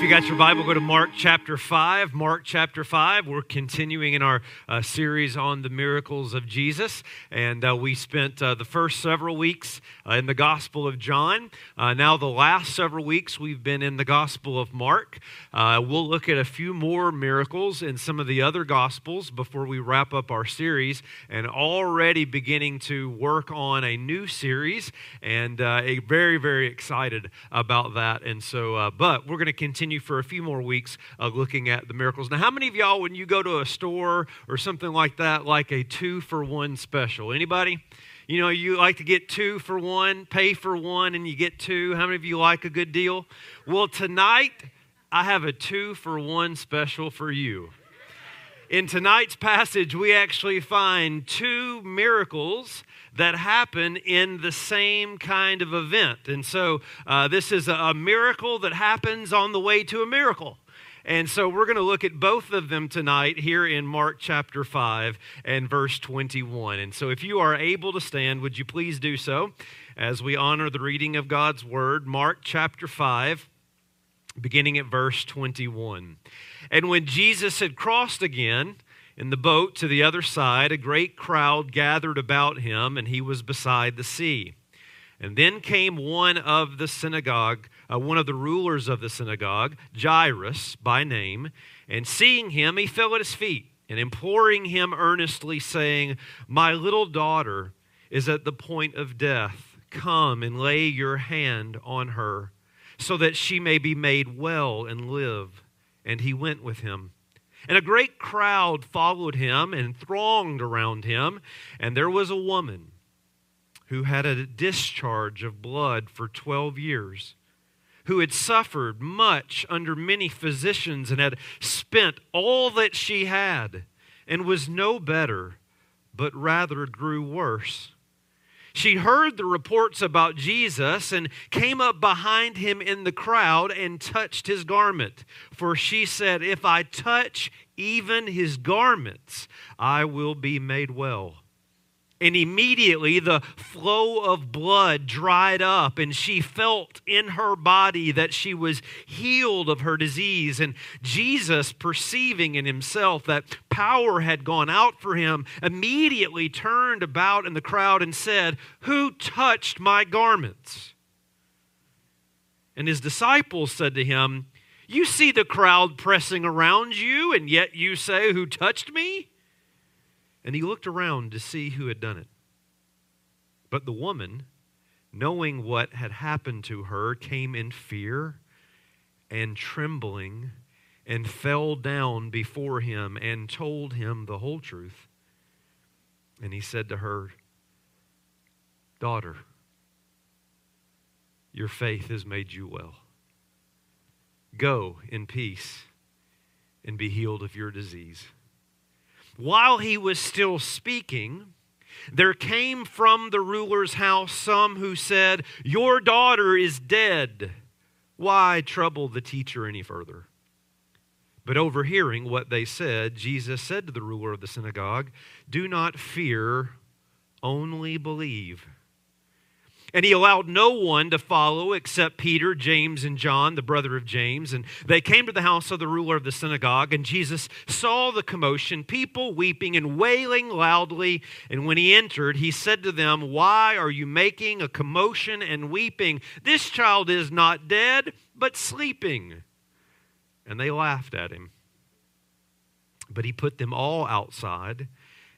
if you got your Bible, go to Mark chapter 5. Mark chapter 5. We're continuing in our uh, series on the miracles of Jesus. And uh, we spent uh, the first several weeks uh, in the Gospel of John. Uh, now, the last several weeks, we've been in the Gospel of Mark. Uh, we'll look at a few more miracles in some of the other Gospels before we wrap up our series. And already beginning to work on a new series. And very, very excited about that. And so, but we're going to continue for a few more weeks uh, looking at the miracles. Now, how many of y'all, when you go to a store or something like that, like a two for one special? Anybody? You know, you like to get two for one, pay for one, and you get two. How many of you like a good deal? Well, tonight, I have a two for one special for you. In tonight's passage, we actually find two miracles that happen in the same kind of event. And so uh, this is a, miracle that happens on the way to a miracle. And so we're going to look at both of them tonight here in Mark chapter 5 and verse 21. And so if you are able to stand, would you please do so as we honor the reading of God's word, Mark chapter 5, beginning at verse 21. And when Jesus had crossed again, in the boat to the other side, a great crowd gathered about him, and he was beside the sea. And then came one of the synagogue, uh, one of the rulers of the synagogue, Jairus by name, and seeing him, he fell at his feet, and imploring him earnestly, saying, My little daughter is at the point of death. Come and lay your hand on her, so that she may be made well and live. And he went with him. And a great crowd followed him and thronged around him. And there was a woman who had a discharge of blood for 12 years, who had suffered much under many physicians and had spent all that she had, and was no better, but rather grew worse. She heard the reports about Jesus and came up behind him in the crowd and touched his garment. For she said, If I touch even his garments, I will be made well. And immediately the flow of blood dried up, and she felt in her body that she was healed of her disease. And Jesus, perceiving in himself that power had gone out for him, immediately turned about in the crowd and said, Who touched my garments? And his disciples said to him, You see the crowd pressing around you, and yet you say, Who touched me? And he looked around to see who had done it. But the woman, knowing what had happened to her, came in fear and trembling and fell down before him and told him the whole truth. And he said to her, Daughter, your faith has made you well. Go in peace and be healed of your disease. While he was still speaking, there came from the ruler's house some who said, Your daughter is dead. Why trouble the teacher any further? But overhearing what they said, Jesus said to the ruler of the synagogue, Do not fear, only believe. And he allowed no one to follow except Peter, James, and John, the brother of James. And they came to the house of the ruler of the synagogue, and Jesus saw the commotion, people weeping and wailing loudly. And when he entered, he said to them, Why are you making a commotion and weeping? This child is not dead, but sleeping. And they laughed at him. But he put them all outside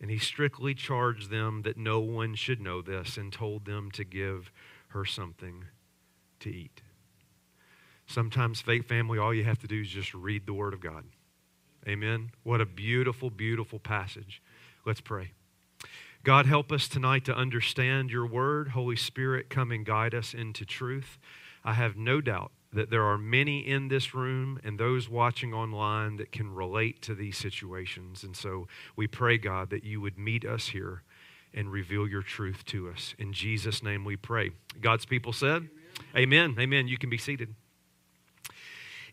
And he strictly charged them that no one should know this and told them to give her something to eat. Sometimes, faith family, all you have to do is just read the Word of God. Amen. What a beautiful, beautiful passage. Let's pray. God, help us tonight to understand your Word. Holy Spirit, come and guide us into truth. I have no doubt that there are many in this room and those watching online that can relate to these situations. And so we pray, God, that you would meet us here and reveal your truth to us. In Jesus' name we pray. God's people said, Amen. Amen. Amen. You can be seated.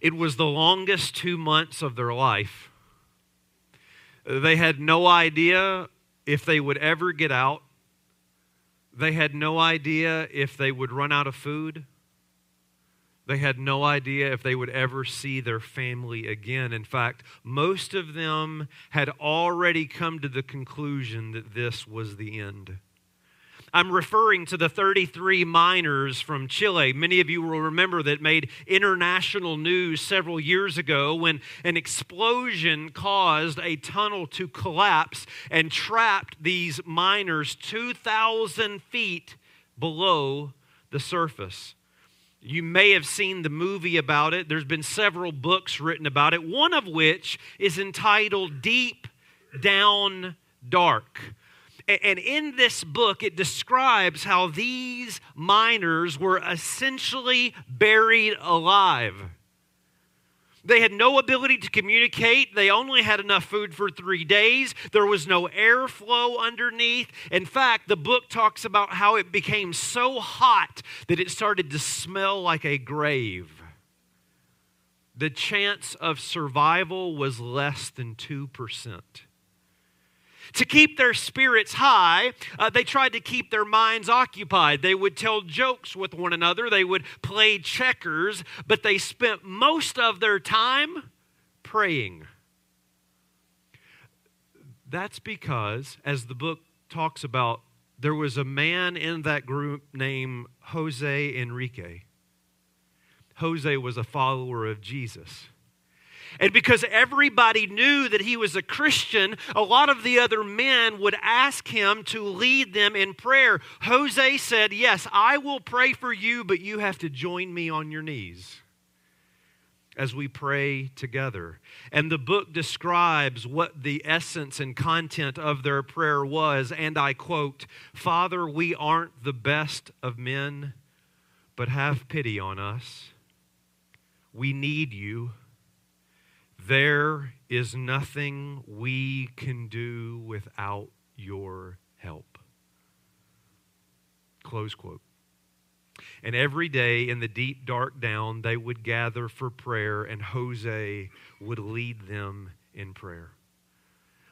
It was the longest two months of their life. They had no idea if they would ever get out. They had no idea if they would run out of food. They had no idea if they would ever see their family again. In fact, most of them had already come to the conclusion that this was the end. I'm referring to the 33 miners from Chile. Many of you will remember that made international news several years ago when an explosion caused a tunnel to collapse and trapped these miners 2,000 feet below the surface. You may have seen the movie about it. There's been several books written about it, one of which is entitled Deep Down Dark. And in this book, it describes how these miners were essentially buried alive. They had no ability to communicate. They only had enough food for three days. There was no airflow underneath. In fact, the book talks about how it became so hot that it started to smell like a grave. The chance of survival was less than 2%. To keep their spirits high, uh, they tried to keep their minds occupied. They would tell jokes with one another, they would play checkers, but they spent most of their time praying. That's because, as the book talks about, there was a man in that group named Jose Enrique. Jose was a follower of Jesus. And because everybody knew that he was a Christian, a lot of the other men would ask him to lead them in prayer. Jose said, Yes, I will pray for you, but you have to join me on your knees as we pray together. And the book describes what the essence and content of their prayer was. And I quote Father, we aren't the best of men, but have pity on us. We need you. There is nothing we can do without your help. Close quote. And every day in the deep, dark down, they would gather for prayer, and Jose would lead them in prayer.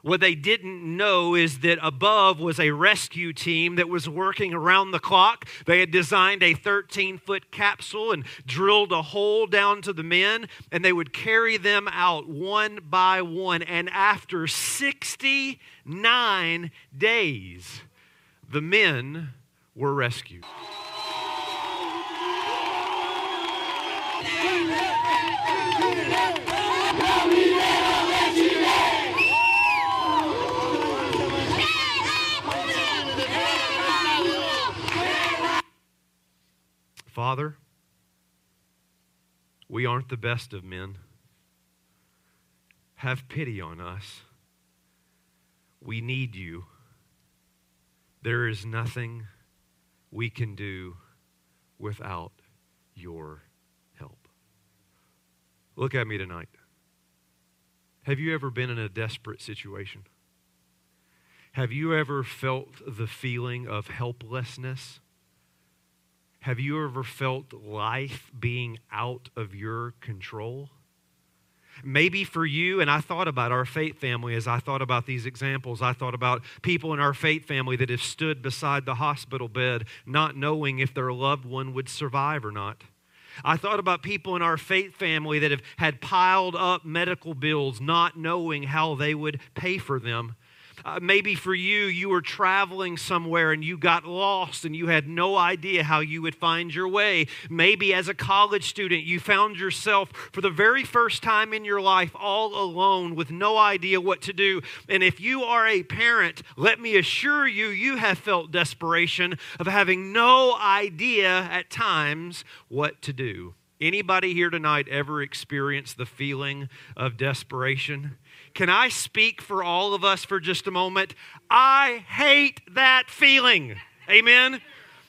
What they didn't know is that above was a rescue team that was working around the clock. They had designed a 13 foot capsule and drilled a hole down to the men, and they would carry them out one by one. And after 69 days, the men were rescued. Father, we aren't the best of men. Have pity on us. We need you. There is nothing we can do without your help. Look at me tonight. Have you ever been in a desperate situation? Have you ever felt the feeling of helplessness? Have you ever felt life being out of your control? Maybe for you, and I thought about our faith family as I thought about these examples. I thought about people in our faith family that have stood beside the hospital bed, not knowing if their loved one would survive or not. I thought about people in our faith family that have had piled up medical bills, not knowing how they would pay for them. Uh, maybe for you, you were traveling somewhere and you got lost and you had no idea how you would find your way. Maybe as a college student, you found yourself for the very first time in your life all alone with no idea what to do. And if you are a parent, let me assure you, you have felt desperation of having no idea at times what to do. Anybody here tonight ever experienced the feeling of desperation? Can I speak for all of us for just a moment? I hate that feeling. Amen.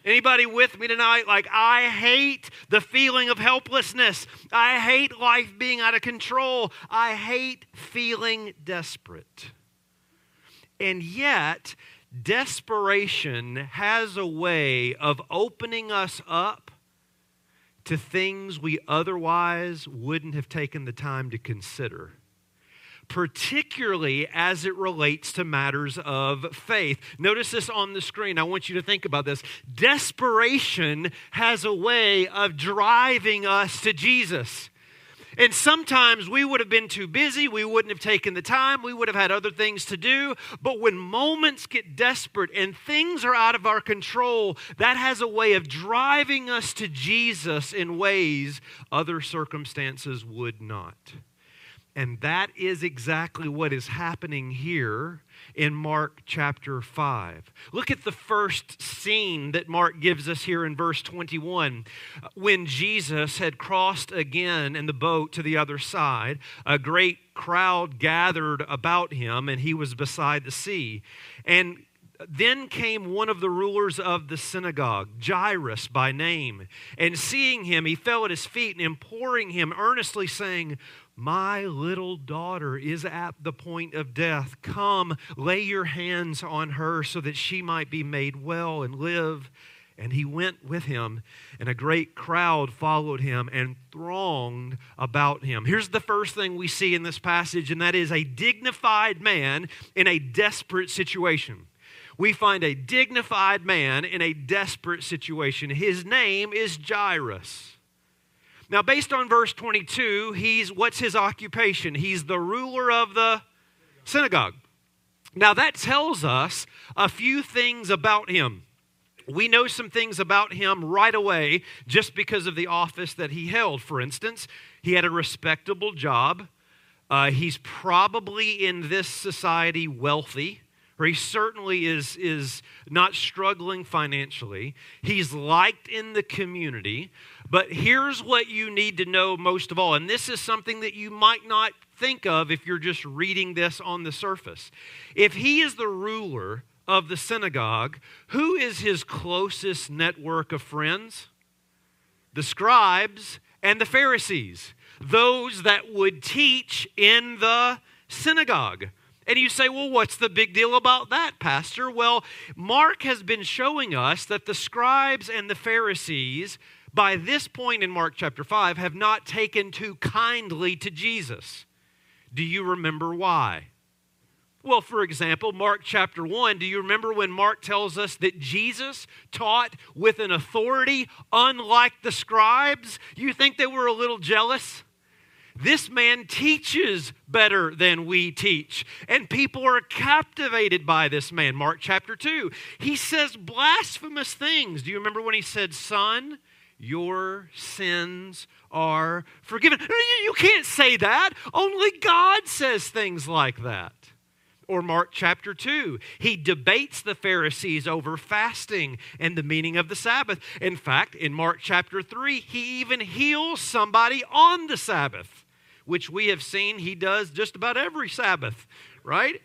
Anybody with me tonight? Like, I hate the feeling of helplessness. I hate life being out of control. I hate feeling desperate. And yet, desperation has a way of opening us up to things we otherwise wouldn't have taken the time to consider particularly as it relates to matters of faith. Notice this on the screen. I want you to think about this. Desperation has a way of driving us to Jesus. And sometimes we would have been too busy. We wouldn't have taken the time. We would have had other things to do. But when moments get desperate and things are out of our control, that has a way of driving us to Jesus in ways other circumstances would not. And that is exactly what is happening here in Mark chapter 5. Look at the first scene that Mark gives us here in verse 21. When Jesus had crossed again in the boat to the other side, a great crowd gathered about him, and he was beside the sea. And then came one of the rulers of the synagogue, Jairus by name, and seeing him, he fell at his feet and imploring him earnestly, saying, my little daughter is at the point of death. Come, lay your hands on her so that she might be made well and live. And he went with him, and a great crowd followed him and thronged about him. Here's the first thing we see in this passage, and that is a dignified man in a desperate situation. We find a dignified man in a desperate situation. His name is Jairus. Now, based on verse 22, he's what's his occupation? He's the ruler of the synagogue. Now, that tells us a few things about him. We know some things about him right away just because of the office that he held. For instance, he had a respectable job. Uh, he's probably in this society wealthy or he certainly is, is not struggling financially. He's liked in the community. But here's what you need to know most of all, and this is something that you might not think of if you're just reading this on the surface. If he is the ruler of the synagogue, who is his closest network of friends? The scribes and the Pharisees, those that would teach in the synagogue. And you say, well, what's the big deal about that, Pastor? Well, Mark has been showing us that the scribes and the Pharisees, by this point in Mark chapter 5, have not taken too kindly to Jesus. Do you remember why? Well, for example, Mark chapter 1, do you remember when Mark tells us that Jesus taught with an authority unlike the scribes? You think they were a little jealous? This man teaches better than we teach. And people are captivated by this man. Mark chapter 2. He says blasphemous things. Do you remember when he said, Son, your sins are forgiven? You can't say that. Only God says things like that or Mark chapter 2. He debates the Pharisees over fasting and the meaning of the Sabbath. In fact, in Mark chapter 3, he even heals somebody on the Sabbath which we have seen he does just about every Sabbath, right?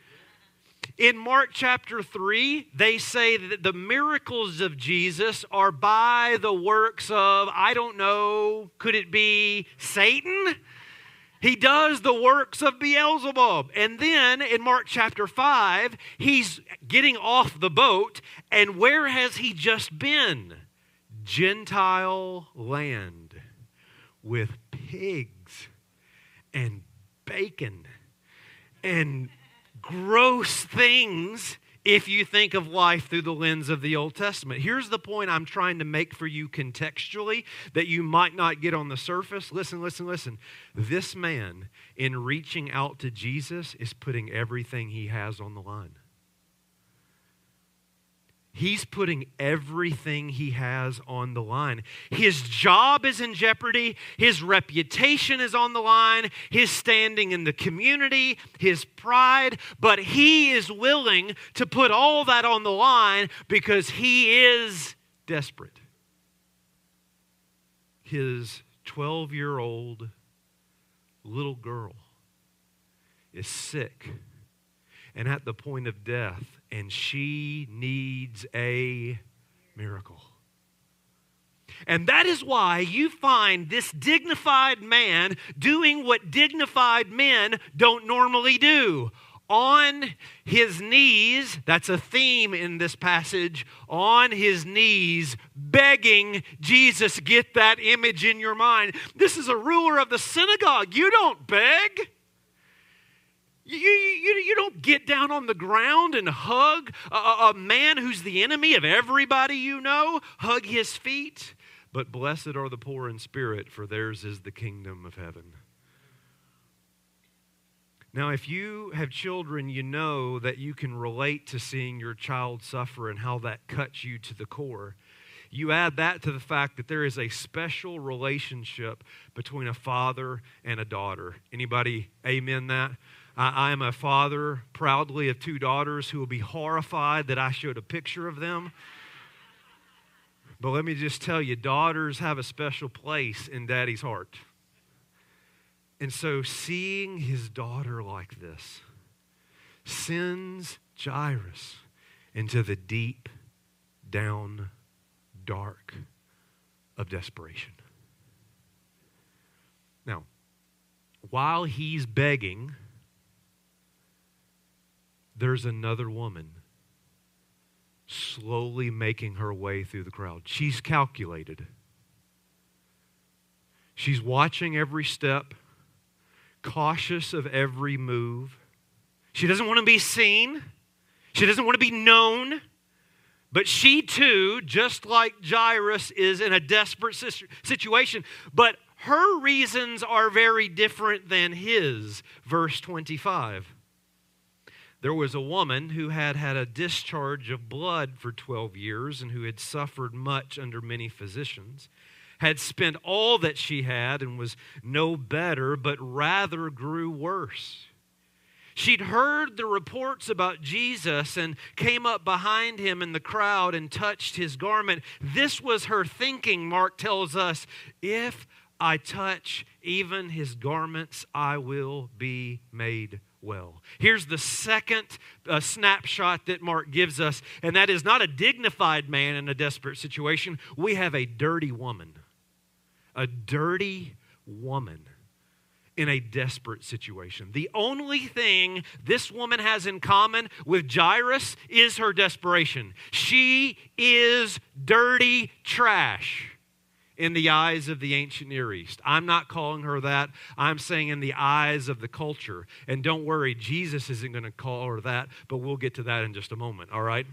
In Mark chapter 3, they say that the miracles of Jesus are by the works of, I don't know, could it be Satan? He does the works of Beelzebub. And then in Mark chapter 5, he's getting off the boat, and where has he just been? Gentile land with pigs and bacon and gross things if you think of life through the lens of the Old Testament. Here's the point I'm trying to make for you contextually that you might not get on the surface. Listen, listen, listen. This man, in reaching out to Jesus, is putting everything he has on the line. He's putting everything he has on the line. His job is in jeopardy. His reputation is on the line. His standing in the community, his pride. But he is willing to put all that on the line because he is desperate. His 12 year old little girl is sick and at the point of death and she needs a miracle. And that is why you find this dignified man doing what dignified men don't normally do. On his knees, that's a theme in this passage, on his knees, begging Jesus, get that image in your mind. This is a ruler of the synagogue. You don't beg. You, you, you don't get down on the ground and hug a, a man who's the enemy of everybody you know, hug his feet. But blessed are the poor in spirit, for theirs is the kingdom of heaven. Now, if you have children, you know that you can relate to seeing your child suffer and how that cuts you to the core. You add that to the fact that there is a special relationship between a father and a daughter. Anybody amen that? I, am a father proudly of two daughters who will be horrified that I showed a picture of them. But let me just tell you, daughters have a special place in daddy's heart. And so, seeing his daughter like this sends Jairus into the deep, down, dark of desperation. Now, while he's begging, there's another woman slowly making her way through the crowd. She's calculated. She's watching every step, cautious of every move. She doesn't want to be seen, she doesn't want to be known. But she too, just like Jairus, is in a desperate situation. But her reasons are very different than his. Verse 25. There was a woman who had had a discharge of blood for 12 years and who had suffered much under many physicians, had spent all that she had and was no better, but rather grew worse. She'd heard the reports about Jesus and came up behind him in the crowd and touched his garment. This was her thinking, Mark tells us. If I touch even his garments, I will be made well. Here's the second uh, snapshot that Mark gives us, and that is not a dignified man in a desperate situation. We have a dirty woman. A dirty woman in a desperate situation. The only thing this woman has in common with Jairus is her desperation. She is dirty trash in the eyes of the ancient Near East. I'm not calling her that. I'm saying in the eyes of the culture. And don't worry, Jesus isn't going to call her that, but we'll get to that in just a moment, all right?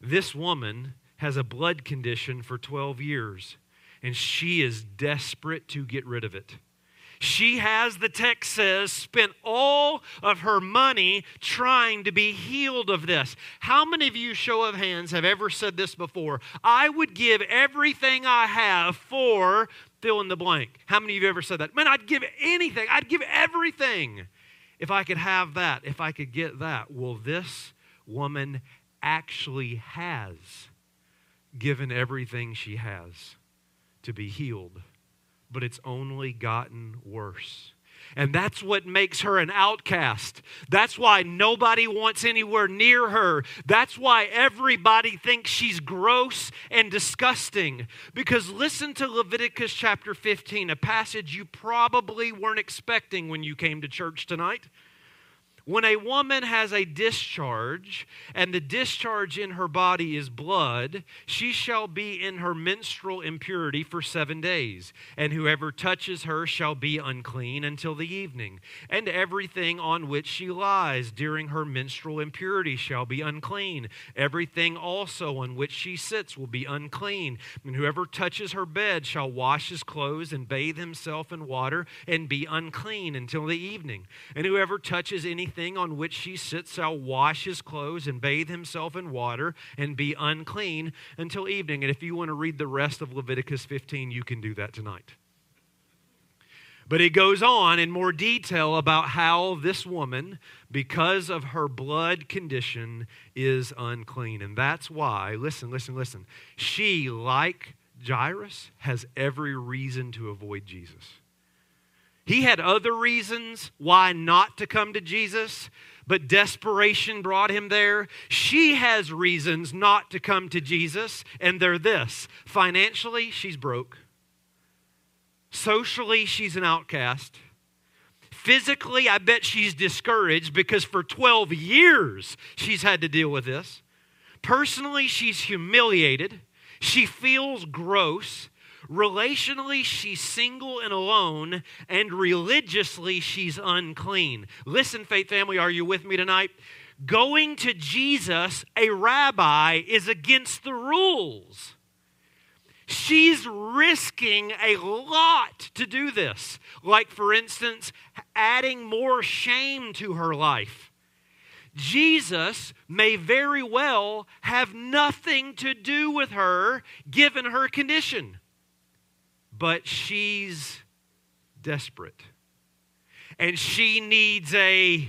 This woman has a blood condition for 12 years, and she is desperate to get rid of it. She has, the text says, spent all of her money trying to be healed of this. How many of you, show of hands, have ever said this before? I would give everything I have for fill in the blank. How many of you ever said that? Man, I'd give anything, I'd give everything if I could have that, if I could get that. Well, this woman actually has given everything she has to be healed but it's only gotten worse. And that's what makes her an outcast. That's why nobody wants anywhere near her. That's why everybody thinks she's gross and disgusting. Because listen to Leviticus chapter 15, a passage you probably weren't expecting when you came to church tonight. When a woman has a discharge, and the discharge in her body is blood, she shall be in her menstrual impurity for seven days. And whoever touches her shall be unclean until the evening. And everything on which she lies during her menstrual impurity shall be unclean. Everything also on which she sits will be unclean. And whoever touches her bed shall wash his clothes and bathe himself in water and be unclean until the evening. And whoever touches anything anything on which he sits shall wash his clothes and bathe himself in water and be unclean until evening. And if you want to read the rest of Leviticus 15, you can do that tonight. But it goes on in more detail about how this woman, because of her blood condition, is unclean. And that's why, listen, listen, listen, she, like Jairus, has every reason to avoid Jesus. He had other reasons why not to come to Jesus, but desperation brought him there. She has reasons not to come to Jesus, and they're this financially, she's broke. Socially, she's an outcast. Physically, I bet she's discouraged because for 12 years she's had to deal with this. Personally, she's humiliated. She feels gross. Relationally, she's single and alone, and religiously, she's unclean. Listen, faith family, are you with me tonight? Going to Jesus, a rabbi, is against the rules. She's risking a lot to do this. Like, for instance, adding more shame to her life. Jesus may very well have nothing to do with her given her condition but she's desperate. And she needs a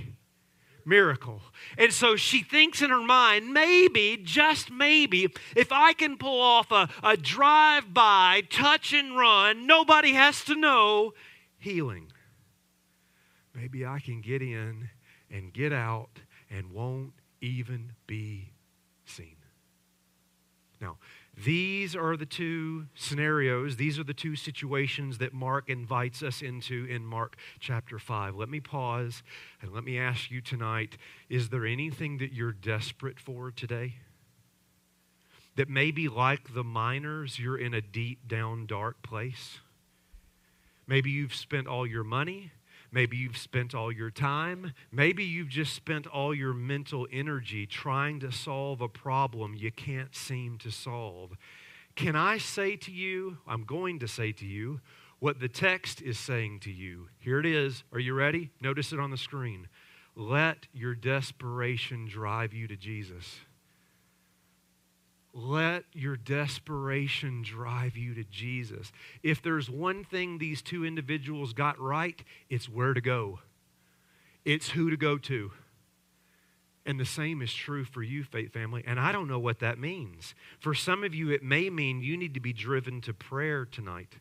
miracle. And so she thinks in her mind, maybe, just maybe, if I can pull off a, a drive by, touch and run, nobody has to know, healing. Maybe I can get in and get out and won't even be these are the two scenarios, these are the two situations that Mark invites us into in Mark chapter 5. Let me pause and let me ask you tonight is there anything that you're desperate for today? That maybe like the miners, you're in a deep down dark place? Maybe you've spent all your money. Maybe you've spent all your time. Maybe you've just spent all your mental energy trying to solve a problem you can't seem to solve. Can I say to you, I'm going to say to you, what the text is saying to you? Here it is. Are you ready? Notice it on the screen. Let your desperation drive you to Jesus. Let your desperation drive you to Jesus. If there's one thing these two individuals got right, it's where to go, it's who to go to. And the same is true for you, faith family. And I don't know what that means. For some of you, it may mean you need to be driven to prayer tonight.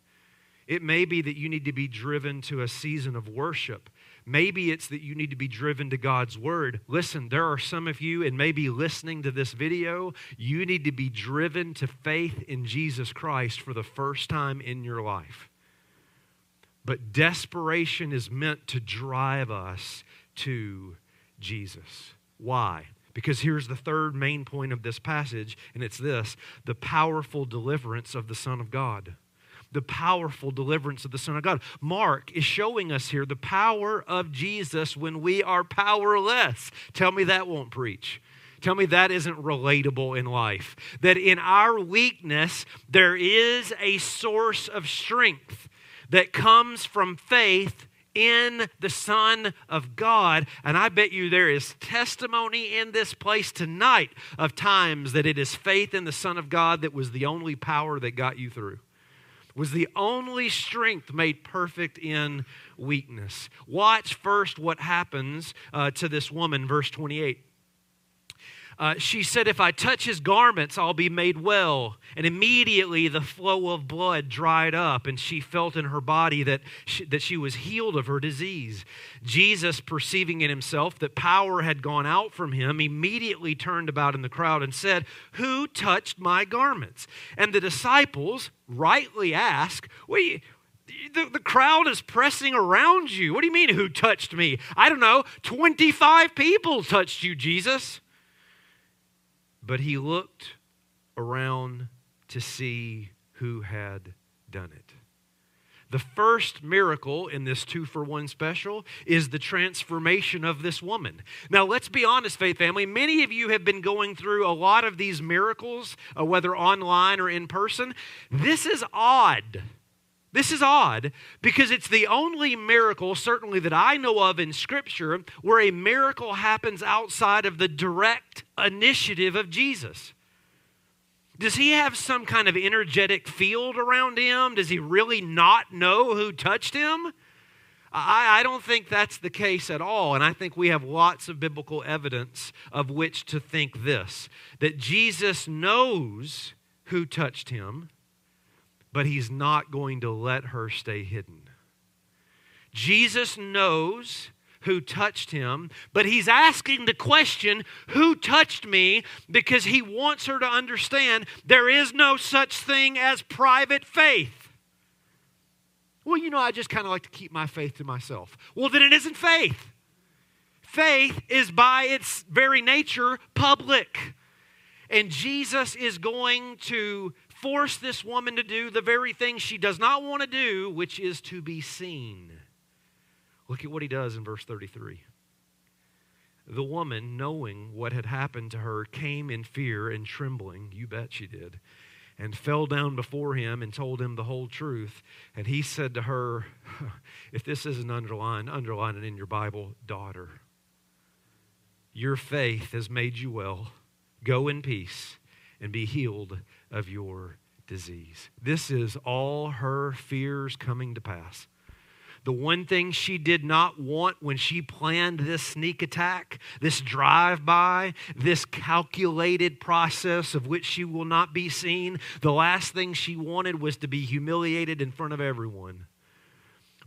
It may be that you need to be driven to a season of worship. Maybe it's that you need to be driven to God's Word. Listen, there are some of you, and maybe listening to this video, you need to be driven to faith in Jesus Christ for the first time in your life. But desperation is meant to drive us to Jesus. Why? Because here's the third main point of this passage, and it's this the powerful deliverance of the Son of God the powerful deliverance of the Son of God. Mark is showing us here the power of Jesus when we are powerless. Tell me that won't preach. Tell me that isn't relatable in life. That in our weakness, there is a source of strength that comes from faith in the Son of God. And I bet you there is testimony in this place tonight of times that it is faith in the Son of God that was the only power that got you through was the only strength made perfect in weakness. Watch first what happens uh, to this woman, verse 28. Uh, she said, If I touch his garments, I'll be made well. And immediately the flow of blood dried up, and she felt in her body that she, that she was healed of her disease. Jesus, perceiving in himself that power had gone out from him, immediately turned about in the crowd and said, Who touched my garments? And the disciples rightly ask, we, the, the crowd is pressing around you. What do you mean, who touched me? I don't know. 25 people touched you, Jesus. But he looked around to see who had done it. The first miracle in this two for one special is the transformation of this woman. Now, let's be honest, faith family. Many of you have been going through a lot of these miracles, uh, whether online or in person. This is odd. This is odd because it's the only miracle, certainly that I know of in Scripture, where a miracle happens outside of the direct initiative of Jesus. Does he have some kind of energetic field around him? Does he really not know who touched him? I, I, don't think that's the case at all. And I think we have lots of biblical evidence of which to think this that Jesus knows who touched him but he's not going to let her stay hidden. Jesus knows who touched him, but he's asking the question, Who touched me? because he wants her to understand there is no such thing as private faith. Well, you know, I just kind of like to keep my faith to myself. Well, then it isn't faith. Faith is by its very nature public. And Jesus is going to force this woman to do the very thing she does not want to do, which is to be seen. Look at what he does in verse 33. The woman, knowing what had happened to her, came in fear and trembling. You bet she did. And fell down before him and told him the whole truth. And he said to her, If this isn't underlined, underline it in your Bible, daughter. Your faith has made you well. Go in peace and be healed of your disease. This is all her fears coming to pass. The one thing she did not want when she planned this sneak attack, this drive by, this calculated process of which she will not be seen, the last thing she wanted was to be humiliated in front of everyone.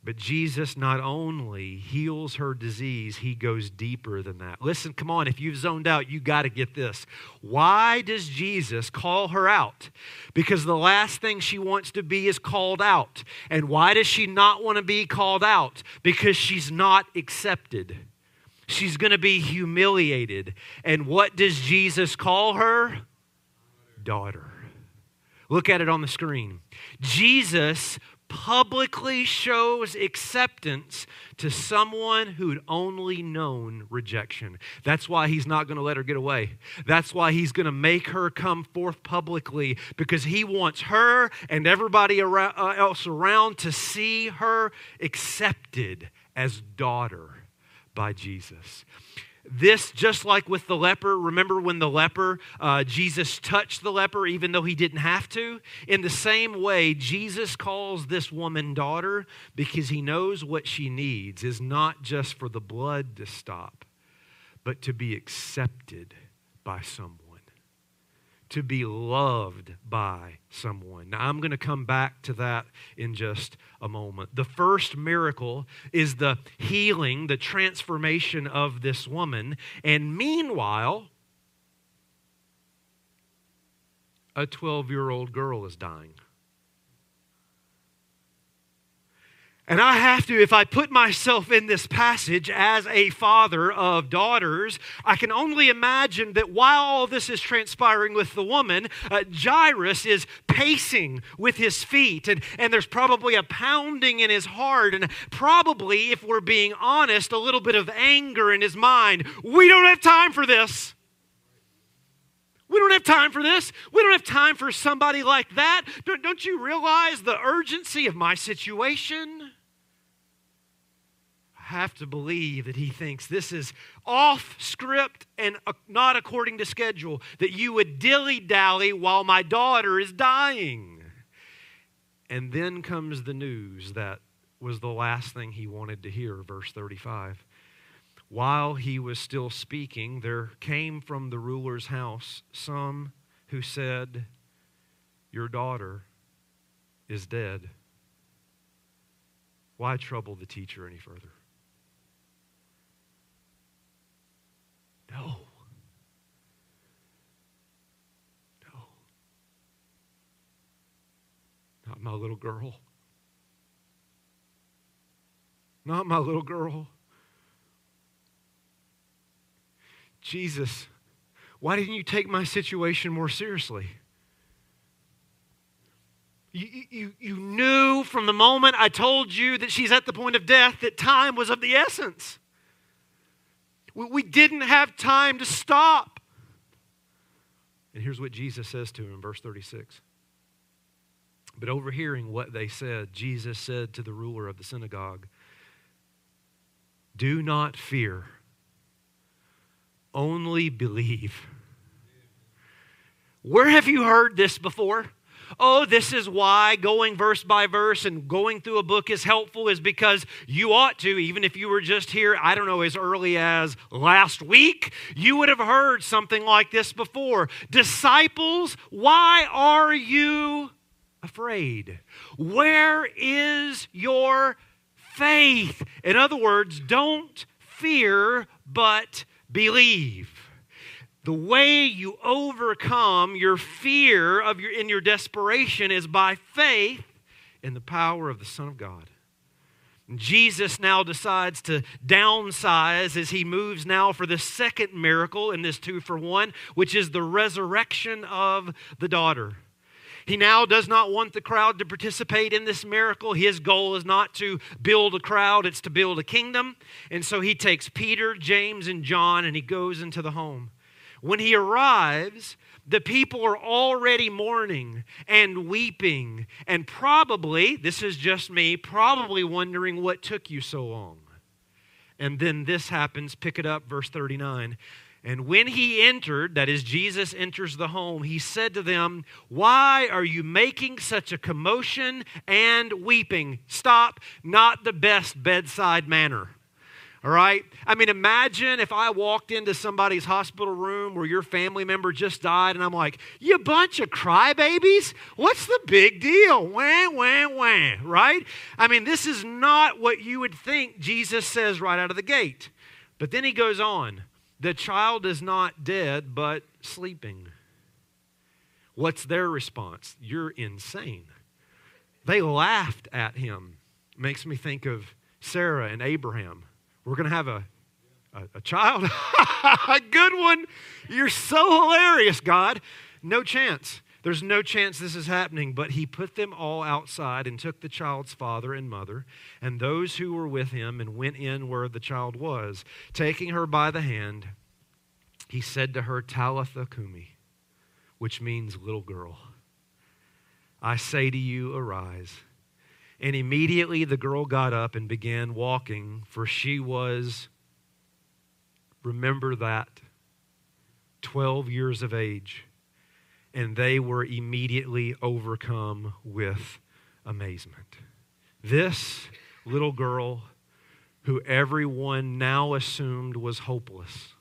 But Jesus not only heals her disease, he goes deeper than that. Listen, come on, if you've zoned out, you got to get this. Why does Jesus call her out? Because the last thing she wants to be is called out. And why does she not want to be called out? Because she's not accepted. She's going to be humiliated. And what does Jesus call her? Daughter. Look at it on the screen. Jesus publicly shows acceptance to someone who'd only known rejection. That's why he's not going to let her get away. That's why he's going to make her come forth publicly because he wants her and everybody uh, else around to see her accepted as daughter by Jesus. This, just like with the leper, remember when the leper, uh, Jesus touched the leper even though he didn't have to? In the same way, Jesus calls this woman daughter because he knows what she needs is not just for the blood to stop, but to be accepted by someone to be loved by someone. Now, I'm going to come back to that in just a moment. The first miracle is the healing, the transformation of this woman. And meanwhile, a 12 year old girl is dying. And I have to, if I put myself in this passage as a father of daughters, I can only imagine that while all this is transpiring with the woman, uh, Jairus is pacing with his feet, and, and there's probably a pounding in his heart, and probably, if we're being honest, a little bit of anger in his mind. We don't have time for this. We don't have time for this. We don't have time for somebody like that. Don't, don't you realize the urgency of my situation? Have to believe that he thinks this is off script and uh, not according to schedule, that you would dilly dally while my daughter is dying. And then comes the news that was the last thing he wanted to hear, verse 35. While he was still speaking, there came from the ruler's house some who said, Your daughter is dead. Why trouble the teacher any further? No. No. Not my little girl. Not my little girl. Jesus, why didn't you take my situation more seriously? You, you, you knew from the moment I told you that she's at the point of death that time was of the essence. We didn't have time to stop. And here's what Jesus says to him in verse 36. But overhearing what they said, Jesus said to the ruler of the synagogue, Do not fear, only believe. Where have you heard this before? Oh, this is why going verse by verse and going through a book is helpful, is because you ought to, even if you were just here, I don't know, as early as last week, you would have heard something like this before. Disciples, why are you afraid? Where is your faith. In other words, don't fear, but believe. The way you overcome your fear of your in your desperation is by faith in the power of the Son of God. Jesus now decides to downsize as he moves now for the second miracle in this two for one, which is the resurrection of the daughter. He now does not want the crowd to participate in this miracle. His goal is not to build a crowd, it's to build a kingdom. And so he takes Peter, James, and John and he goes into the home. When he arrives, the people are already mourning and weeping, and probably, this is just me, probably wondering what took you so long. And then this happens, pick it up, verse 39. And when he entered, that is, Jesus enters the home, he said to them, Why are you making such a commotion and weeping? Stop, not the best bedside manner. All right? I mean, imagine if I walked into somebody's hospital room where your family member just died and I'm like, you bunch of crybabies? What's the big deal? Wah, wah, wah, right? I mean, this is not what you would think Jesus says right out of the gate. But then he goes on the child is not dead, but sleeping. What's their response? You're insane. They laughed at him. Makes me think of Sarah and Abraham we're going to have a, a, a child? a good one. You're so hilarious, God. No chance. There's no chance this is happening. But he put them all outside and took the child's father and mother and those who were with him and went in where the child was. Taking her by the hand, he said to her, Talitha Kumi, which means little girl. I say to you, arise. And immediately the girl got up and began walking, for she was, remember that, 12 years of age. And they were immediately overcome with amazement. This little girl, who everyone now assumed was hopeless,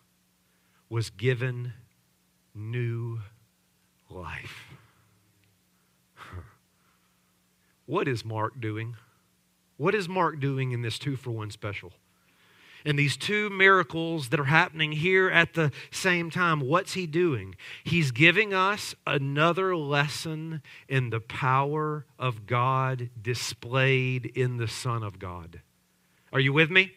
was given new life. What is Mark doing? What is Mark doing in this two for one special? And these two miracles that are happening here at the same time, what's he doing? He's giving us another lesson in the power of God displayed in the Son of God. Are you with me?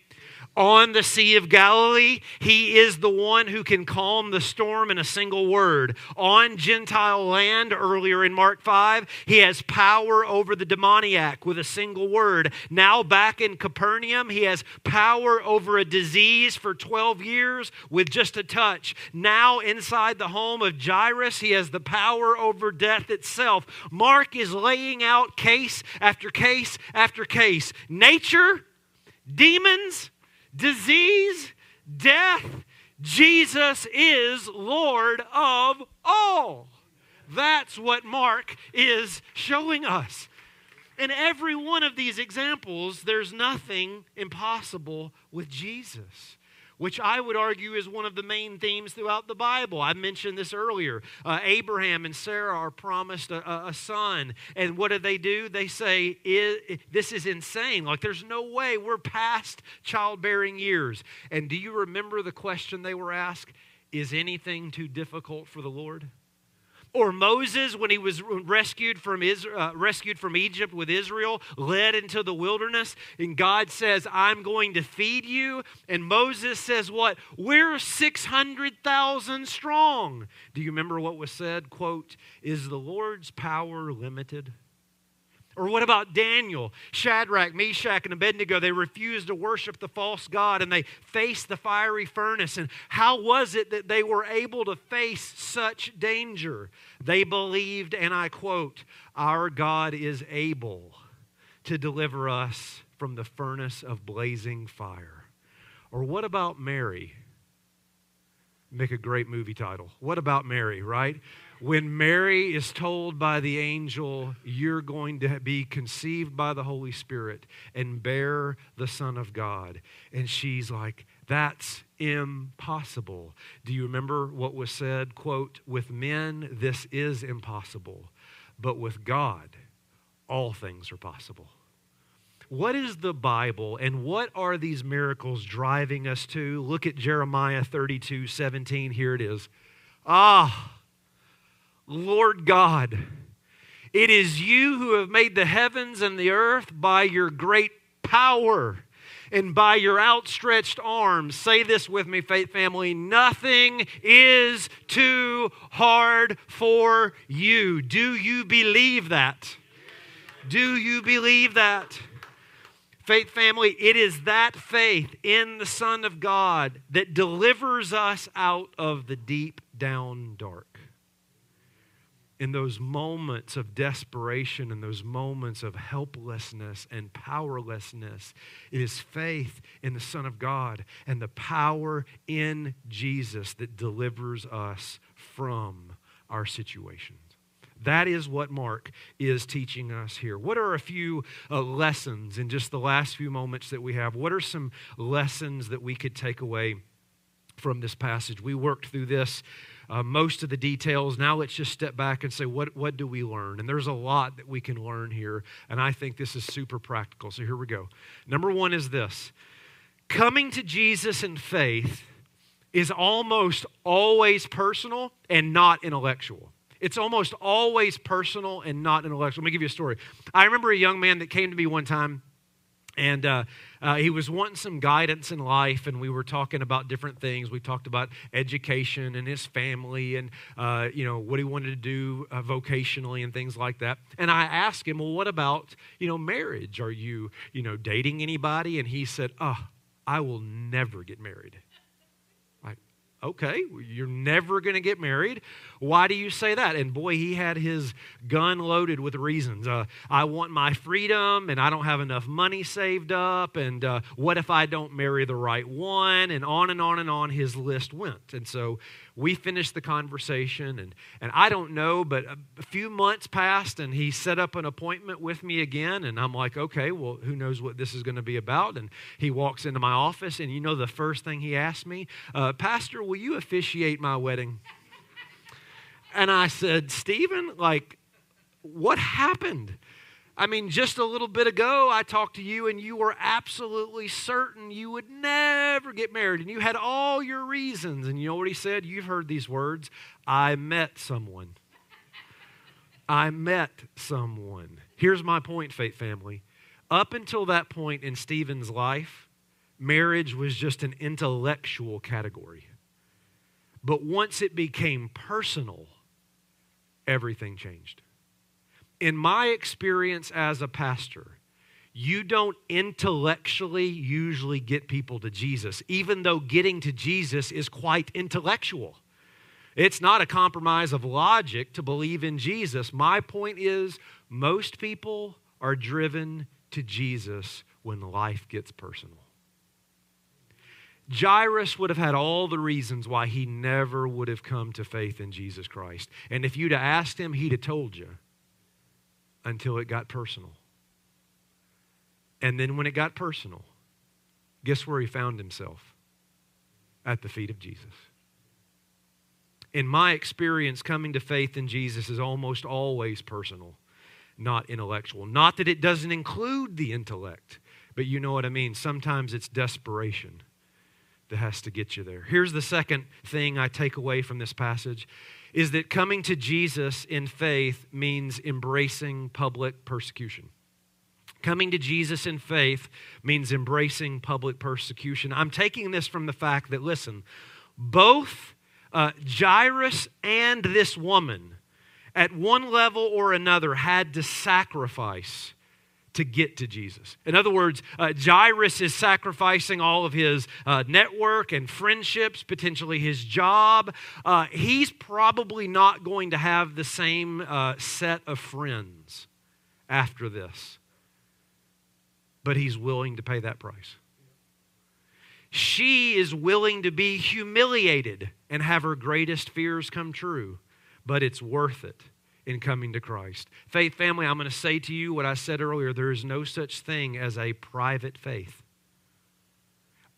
On the Sea of Galilee, he is the one who can calm the storm in a single word. On Gentile land, earlier in Mark 5, he has power over the demoniac with a single word. Now, back in Capernaum, he has power over a disease for 12 years with just a touch. Now, inside the home of Jairus, he has the power over death itself. Mark is laying out case after case after case. Nature, demons, disease, death, Jesus is Lord of all. That's what Mark is showing us. In every one of these examples, there's nothing impossible with Jesus which I would argue is one of the main themes throughout the Bible. I mentioned this earlier. Uh, Abraham and Sarah are promised a, a, son. And what do they do? They say, This is insane. Like, there's no way we're past childbearing years. And do you remember the question they were asked? Is anything too difficult for the Lord? Or Moses, when he was rescued from, Israel, uh, rescued from Egypt with Israel, led into the wilderness, and God says, I'm going to feed you. And Moses says, What? We're 600,000 strong. Do you remember what was said? Quote, Is the Lord's power limited? Or what about Daniel? Shadrach, Meshach, and Abednego, they refused to worship the false God and they faced the fiery furnace. And how was it that they were able to face such danger? They believed, and I quote, Our God is able to deliver us from the furnace of blazing fire. Or what about Mary? Make a great movie title. What about Mary, right? When Mary is told by the angel, You're going to be conceived by the Holy Spirit and bear the Son of God. And she's like, That's impossible. Do you remember what was said? Quote, With men, this is impossible, but with God, all things are possible. what is the Bible and what are these miracles driving us to? Look at Jeremiah 32 17. Here it is. Ah, Lord God, it is you who have made the heavens and the earth by your great power and by your outstretched arms. Say this with me, faith family nothing is too hard for you. Do you believe that? Do you believe that? Faith family, it is that faith in the Son of God that delivers us out of the deep down dark in those moments of desperation and those moments of helplessness and powerlessness. It is faith in the Son of God and the power in Jesus that delivers us from our situations. That is what Mark is teaching us here. What are a few uh, lessons in just the last few moments that we have? What are some lessons that we could take away from this passage? We worked through this uh, most of the details. Now let's just step back and say, what, what do we learn? And there's a lot that we can learn here, and I think this is super practical. So here we go. Number one is this coming to Jesus in faith is almost always personal and not intellectual. It's almost always personal and not intellectual. Let me give you a story. I remember a young man that came to me one time and uh, uh, he was wanting some guidance in life, and we were talking about different things. We talked about education and his family, and uh, you know what he wanted to do uh, vocationally and things like that. And I asked him, "Well, what about you know marriage? Are you you know dating anybody?" And he said, "Oh, I will never get married." Okay, you're never going to get married. Why do you say that? And boy, he had his gun loaded with reasons. Uh, I want my freedom, and I don't have enough money saved up, and uh, what if I don't marry the right one? And on and on and on his list went. And so we finished the conversation and, and i don't know but a few months passed and he set up an appointment with me again and i'm like okay well who knows what this is going to be about? And he walks into my office and you know the first thing he asked me uh, pastor will you officiate my wedding? And i said stephen like what happened I mean, just a little bit ago, I talked to you and you were absolutely certain you would never get married and you had all your reasons. And you know what he said? You've heard these words I met someone. I met someone. Here's my point, faith family. Up until that point in Stephen's life, marriage was just an intellectual category. But once it became personal, everything changed in my experience as a pastor, you don't intellectually usually get people to Jesus, even though getting to Jesus is quite intellectual. It's not a compromise of logic to believe in Jesus. My point is, most people are driven to Jesus when life gets personal. Jairus would have had all the reasons why he never would have come to faith in Jesus Christ. And if you'd have asked him, he'd have told you until it got personal. And then when it got personal, guess where he found himself? At the feet of Jesus. In my experience, coming to faith in Jesus is almost always personal, not intellectual. Not that it doesn't include the intellect, but you know what I mean. Sometimes it's desperation that has to get you there. Here's the second thing I take away from this passage is that coming to Jesus in faith means embracing public persecution. Coming to Jesus in faith means embracing public persecution. I'm taking this from the fact that, listen, both uh, Jairus and this woman, at one level or another, had to sacrifice to get to Jesus. In other words, uh, Jairus is sacrificing all of his uh, network and friendships, potentially his job. Uh, he's probably not going to have the same uh, set of friends after this, but he's willing to pay that price. She is willing to be humiliated and have her greatest fears come true, but it's worth it in coming to Christ. Faith family, I'm going to say to you what I said earlier there is no such thing as a private faith.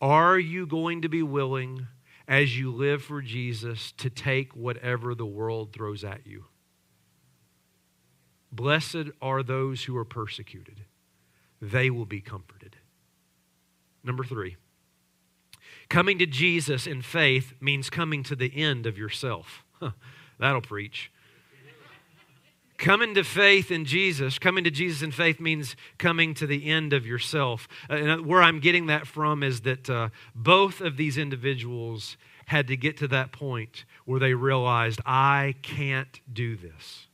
Are you going to be willing, as you live for Jesus, to take whatever the world throws at you? Blessed are those who are persecuted. they will be comforted. Number three, coming to Jesus in faith means coming to the end of yourself. Huh, that'll preach. Coming to faith in Jesus, coming to Jesus in faith means coming to the end of yourself. Uh, and where I'm getting that from is that uh, both of these individuals had to get to that point where they realized, I can't do this.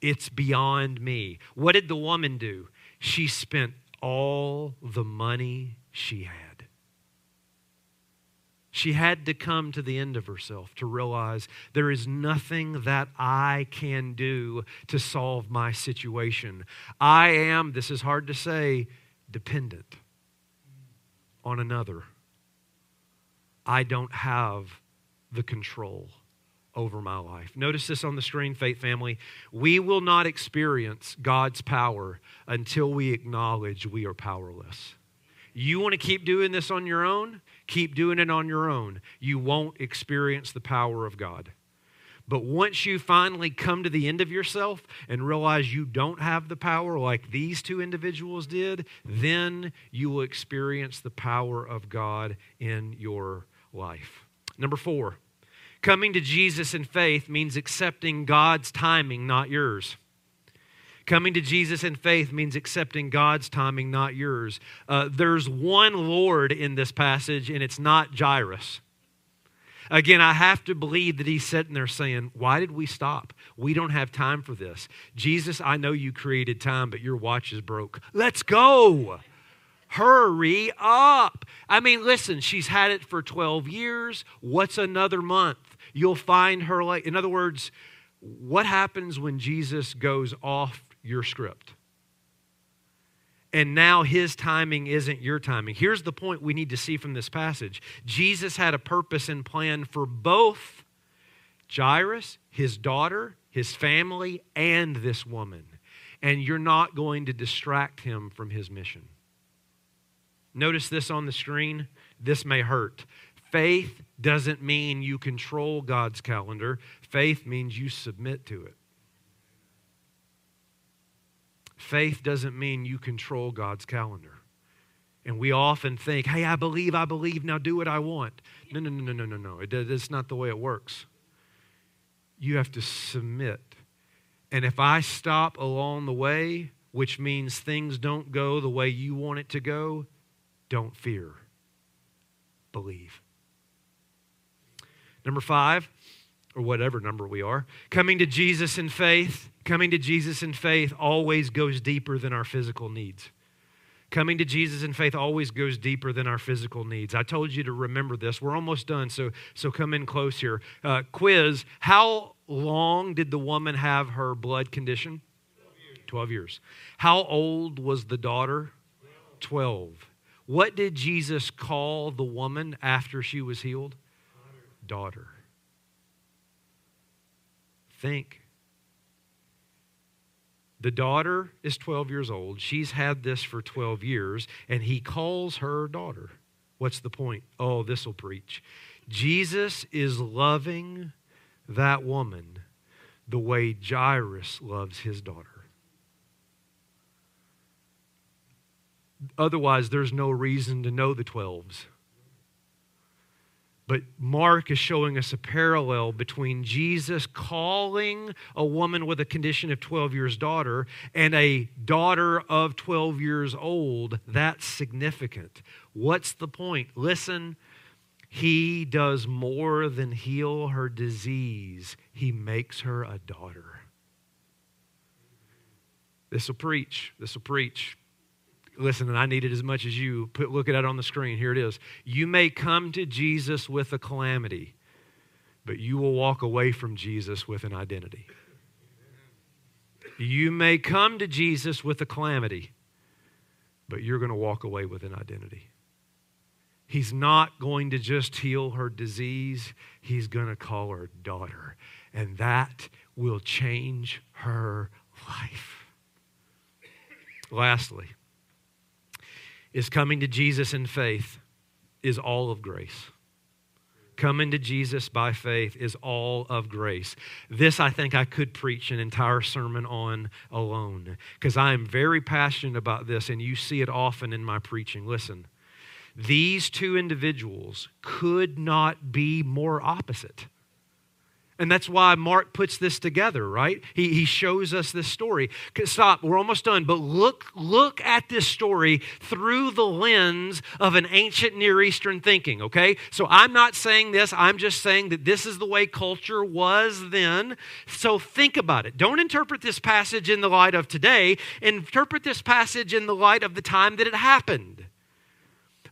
It's beyond me. What did the woman do? She spent all the money she had. She had to come to the end of herself to realize there is nothing that I can do to solve my situation. I am, this is hard to say, dependent on another. I don't have the control over my life. Notice this on the screen, Faith Family. We will not experience God's power until we acknowledge we are powerless. You want to keep doing this on your own? Keep doing it on your own. You won't experience the power of God. But once you finally come to the end of yourself and realize you don't have the power like these two individuals did, then you will experience the power of God in your life. Number four, coming to Jesus in faith means accepting God's timing, not yours. Coming to Jesus in faith means accepting God's timing, not yours. Uh, there's one Lord in this passage, and it's not Jairus. Again, I have to believe that he's sitting there saying, Why did we stop? We don't have time for this. Jesus, I know you created time, but your watch is broke. Let's go. Hurry up. I mean, listen, she's had it for 12 years. What's another month? You'll find her like, in other words, what happens when Jesus goes off your script. And now his timing isn't your timing. Here's the point we need to see from this passage Jesus had a purpose and plan for both Jairus, his daughter, his family, and this woman. And you're not going to distract him from his mission. Notice this on the screen. This may hurt. Faith doesn't mean you control God's calendar, faith means you submit to it. Faith doesn't mean you control God's calendar. And we often think, hey, I believe, I believe, now do what I want. No, no, no, no, no, no, no. It, it's not the way it works. You have to submit. And if I stop along the way, which means things don't go the way you want it to go, don't fear. Believe. Number five, or whatever number we are, coming to Jesus in faith, coming to Jesus in faith always goes deeper than our physical needs. Coming to Jesus in faith always goes deeper than our physical needs. I told you to remember this. We're almost done, so, so come in close here. Uh, quiz How long did the woman have her blood condition? 12 years. How old was the daughter? 12. What did Jesus call the woman after she was healed? Daughter. Think. The daughter is 12 years old. She's had this for 12 years, and he calls her daughter. What's the point? Oh, this will preach. Jesus is loving that woman the way Jairus loves his daughter. Otherwise, there's no reason to know the 12s. But Mark is showing us a parallel between Jesus calling a woman with a condition of 12 years daughter and a daughter of 12 years old. That's significant. What's the point? Listen, he does more than heal her disease, he makes her a daughter. This will preach. This will preach listen, and I need it as much as you. Put, look at it on the screen. Here it is. You may come to Jesus with a calamity, but you will walk away from Jesus with an identity. You may come to Jesus with a calamity, but you're going to walk away with an identity. He's not going to just heal her disease, he's going to call her daughter. And that will change her life. Lastly, is coming to Jesus in faith is all of grace. Coming to Jesus by faith is all of grace. This, I think, I could preach an entire sermon on alone because I am very passionate about this, and you see it often in my preaching. Listen, these two individuals could not be more opposite. And that's why Mark puts this together, right? He, he shows us this story. Stop, we're almost done. But look, look at this story through the lens of an ancient Near Eastern thinking, okay? So I'm not saying this, I'm just saying that this is the way culture was then. So think about it. Don't interpret this passage in the light of today, interpret this passage in the light of the time that it happened.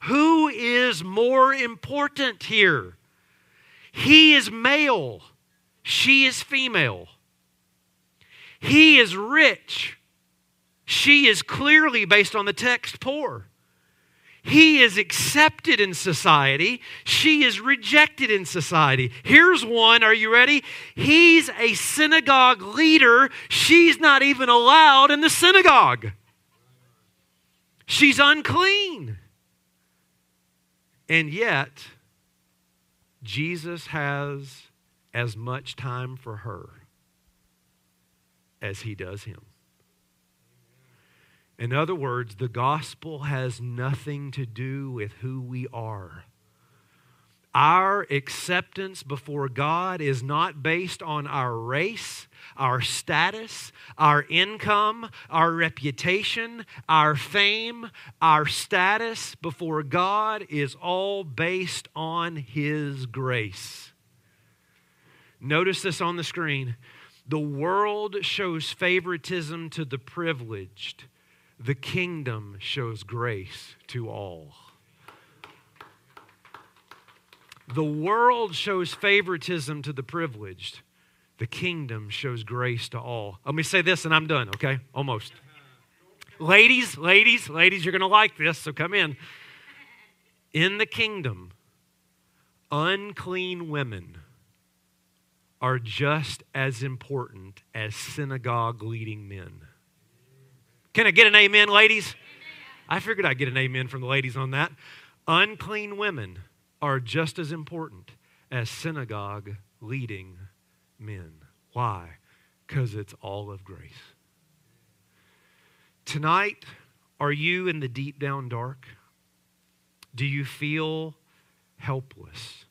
Who is more important here? He is male. She is female. He is rich. She is clearly, based on the text, poor. He is accepted in society. She is rejected in society. Here's one. Are you ready? He's a synagogue leader. She's not even allowed in the synagogue. She's unclean. And yet, Jesus has as much time for her as he does him. In other words, the gospel has nothing to do with who we are. Our acceptance before God is not based on our race, our status, our income, our reputation, our fame. Our status before God is all based on His grace. Notice this on the screen. The world shows favoritism to the privileged, the kingdom shows grace to all. The world shows favoritism to the privileged. The kingdom shows grace to all. Let me say this and I'm done, okay? Almost. Ladies, ladies, ladies, you're going to like this, so come in. In the kingdom, unclean women are just as important as synagogue leading men. Can I get an amen, ladies? I figured I'd get an amen from the ladies on that. Unclean women are just as important as synagogue leading men. Why? Because it's all of grace. Tonight, are you in the deep down dark? Do you feel helpless?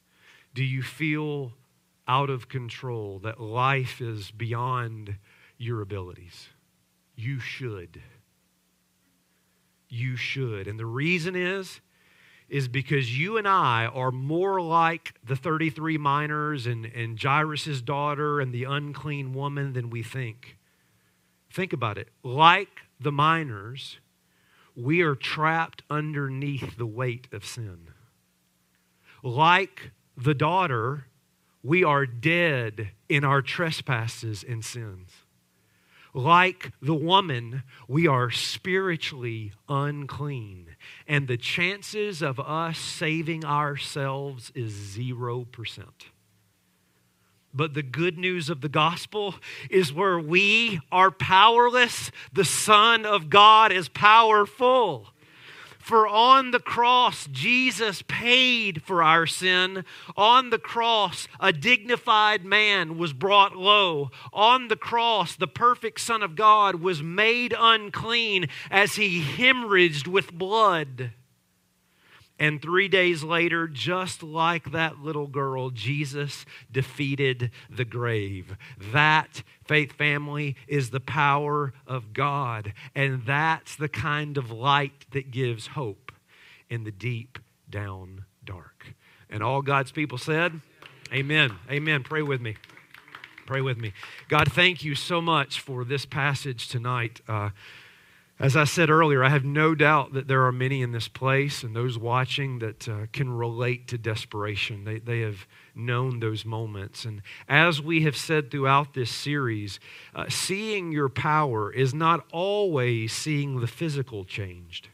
Do you feel out of control, that life is beyond your abilities. You should. You should. And the reason is, is because you and I are more like the 33 miners and, and Jairus' daughter and the unclean woman than we think. Think about it. Like the miners, we are trapped underneath the weight of sin. Like the daughter, we are dead in our trespasses and sins. Like the woman, we are spiritually unclean. And the chances of us saving ourselves is 0%. But the good news of the gospel is where we are powerless, the Son of God is powerful. For on the cross, Jesus paid for our sin. On the cross, a dignified man was brought low. On the cross, the perfect Son of God was made unclean as he hemorrhaged with blood. And three days later, just like that little girl, Jesus defeated the grave. That, faith family, is the power of God. And that's the kind of light that gives hope in the deep down dark. And all God's people said, Amen. Amen. Pray with me. Pray with me. God, thank you so much for this passage tonight. Uh, as I said earlier, I have no doubt that there are many in this place and those watching that uh, can relate to desperation. They, they have known those moments. And as we have said throughout this series, uh, seeing your power is not always seeing the physical changed.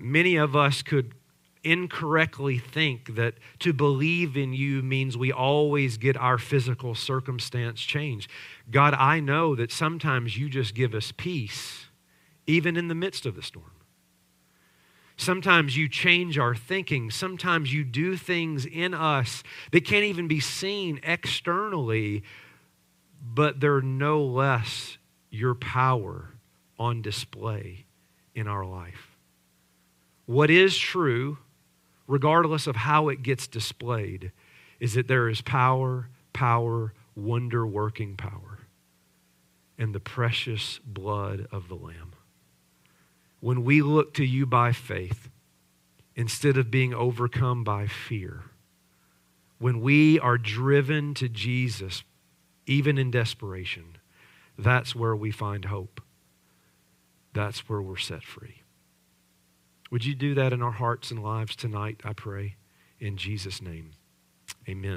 Many of us could incorrectly think that to believe in you means we always get our physical circumstance changed. God, I know that sometimes you just give us peace even in the midst of the storm. Sometimes you change our thinking. Sometimes you do things in us that can't even be seen externally, but they're no less your power on display in our life. What is true, regardless of how it gets displayed, is that there is power, power, wonder working power and the precious blood of the Lamb when we look to you by faith instead of being overcome by fear, when we are driven to Jesus, even in desperation, that's where we find hope. That's where we're set free. Would you do that in our hearts and lives tonight, I pray, in Jesus' name? Amen.